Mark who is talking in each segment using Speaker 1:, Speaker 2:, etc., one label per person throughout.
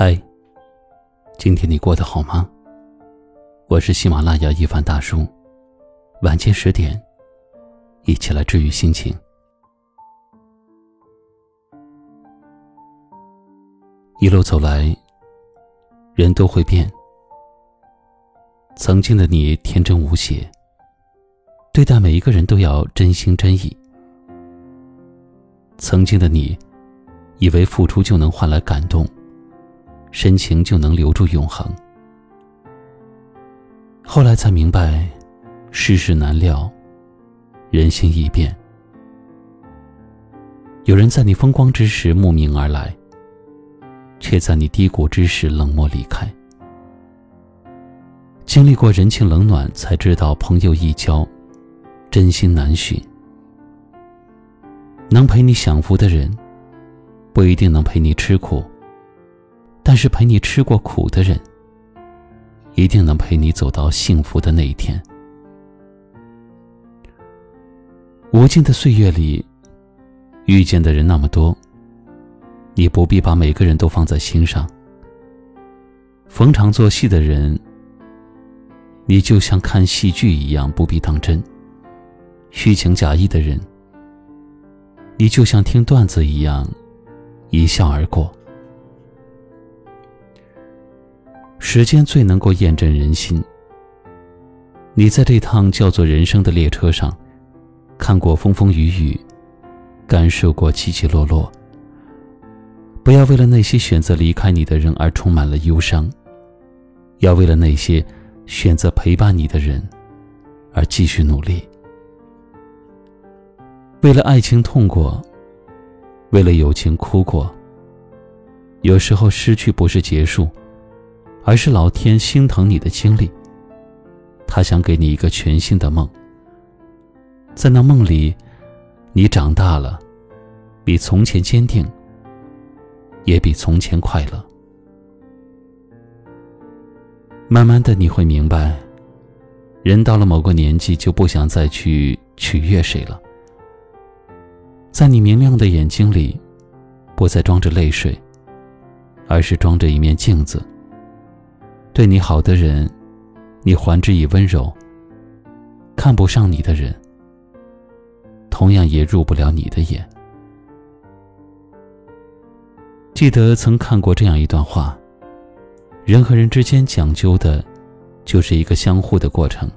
Speaker 1: 嗨，今天你过得好吗？我是喜马拉雅一凡大叔，晚间十点，一起来治愈心情。一路走来，人都会变。曾经的你天真无邪，对待每一个人都要真心真意。曾经的你，以为付出就能换来感动。深情就能留住永恒。后来才明白，世事难料，人心易变。有人在你风光之时慕名而来，却在你低谷之时冷漠离开。经历过人情冷暖，才知道朋友易交，真心难寻。能陪你享福的人，不一定能陪你吃苦。但是陪你吃过苦的人，一定能陪你走到幸福的那一天。无尽的岁月里，遇见的人那么多，你不必把每个人都放在心上。逢场作戏的人，你就像看戏剧一样不必当真；虚情假意的人，你就像听段子一样一笑而过。时间最能够验证人心。你在这趟叫做人生的列车上，看过风风雨雨，感受过起起落落。不要为了那些选择离开你的人而充满了忧伤，要为了那些选择陪伴你的人而继续努力。为了爱情痛过，为了友情哭过。有时候失去不是结束。而是老天心疼你的经历，他想给你一个全新的梦。在那梦里，你长大了，比从前坚定，也比从前快乐。慢慢的，你会明白，人到了某个年纪，就不想再去取悦谁了。在你明亮的眼睛里，不再装着泪水，而是装着一面镜子。对你好的人，你还之以温柔；看不上你的人，同样也入不了你的眼。记得曾看过这样一段话：人和人之间讲究的，就是一个相互的过程。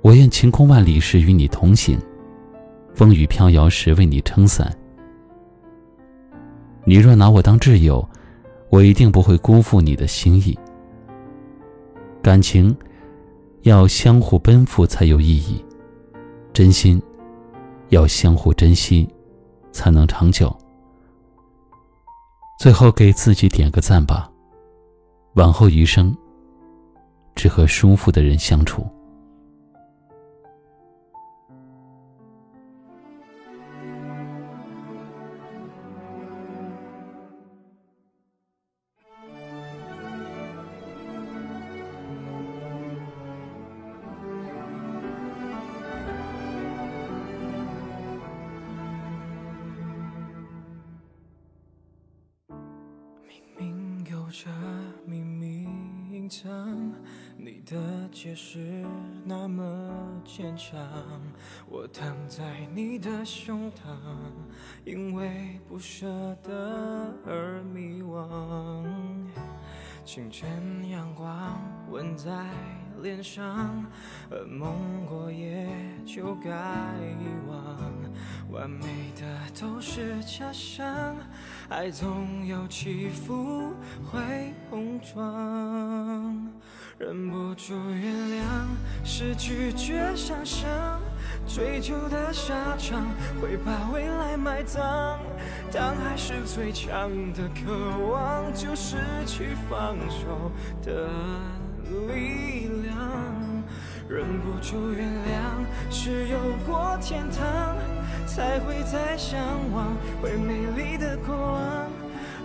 Speaker 1: 我愿晴空万里时与你同行，风雨飘摇时为你撑伞。你若拿我当挚友。我一定不会辜负你的心意。感情要相互奔赴才有意义，真心要相互珍惜才能长久。最后给自己点个赞吧，往后余生只和舒服的人相处。
Speaker 2: 着秘密隐藏，你的解释那么坚强，我躺在你的胸膛，因为不舍得而迷惘。清晨阳光吻在脸上，噩梦过夜就该遗忘，完美的都是假象，爱总有起伏会碰撞，忍不住原谅是拒绝想象。追求的下场会把未来埋葬，当爱是最强的渴望，就失去放手的力量。忍不住原谅，是有过天堂，才会再向往会美丽的过往。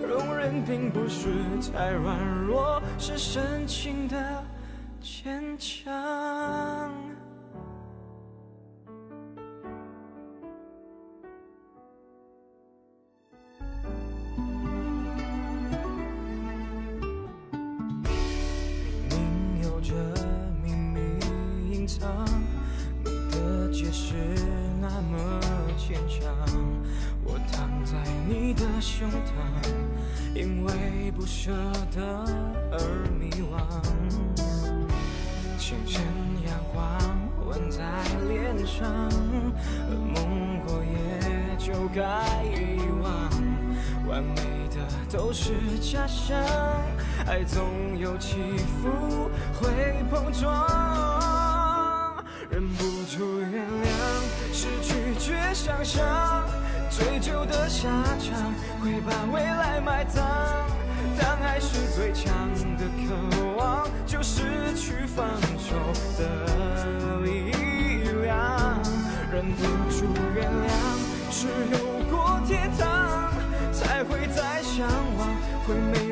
Speaker 2: 容忍并不是太软弱，是深情的坚强。我躺在你的胸膛，因为不舍得而迷惘。清晨阳光吻在脸上，噩梦过夜就该遗忘。完美的都是假象，爱总有起伏，会碰撞。忍不住原谅，想象，追究的下场会把未来埋葬。当爱是最强的渴望，就失去放手的力量。忍不住原谅，只有过天堂，才会再向往会没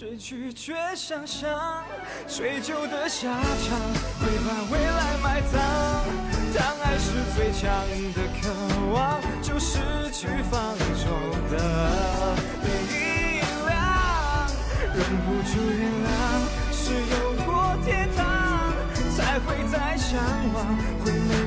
Speaker 2: 是拒绝想象，追究的下场会把未来埋葬。当爱是最强的渴望，就失去放手的力量。忍不住原谅，是有过天堂，才会再向往会美。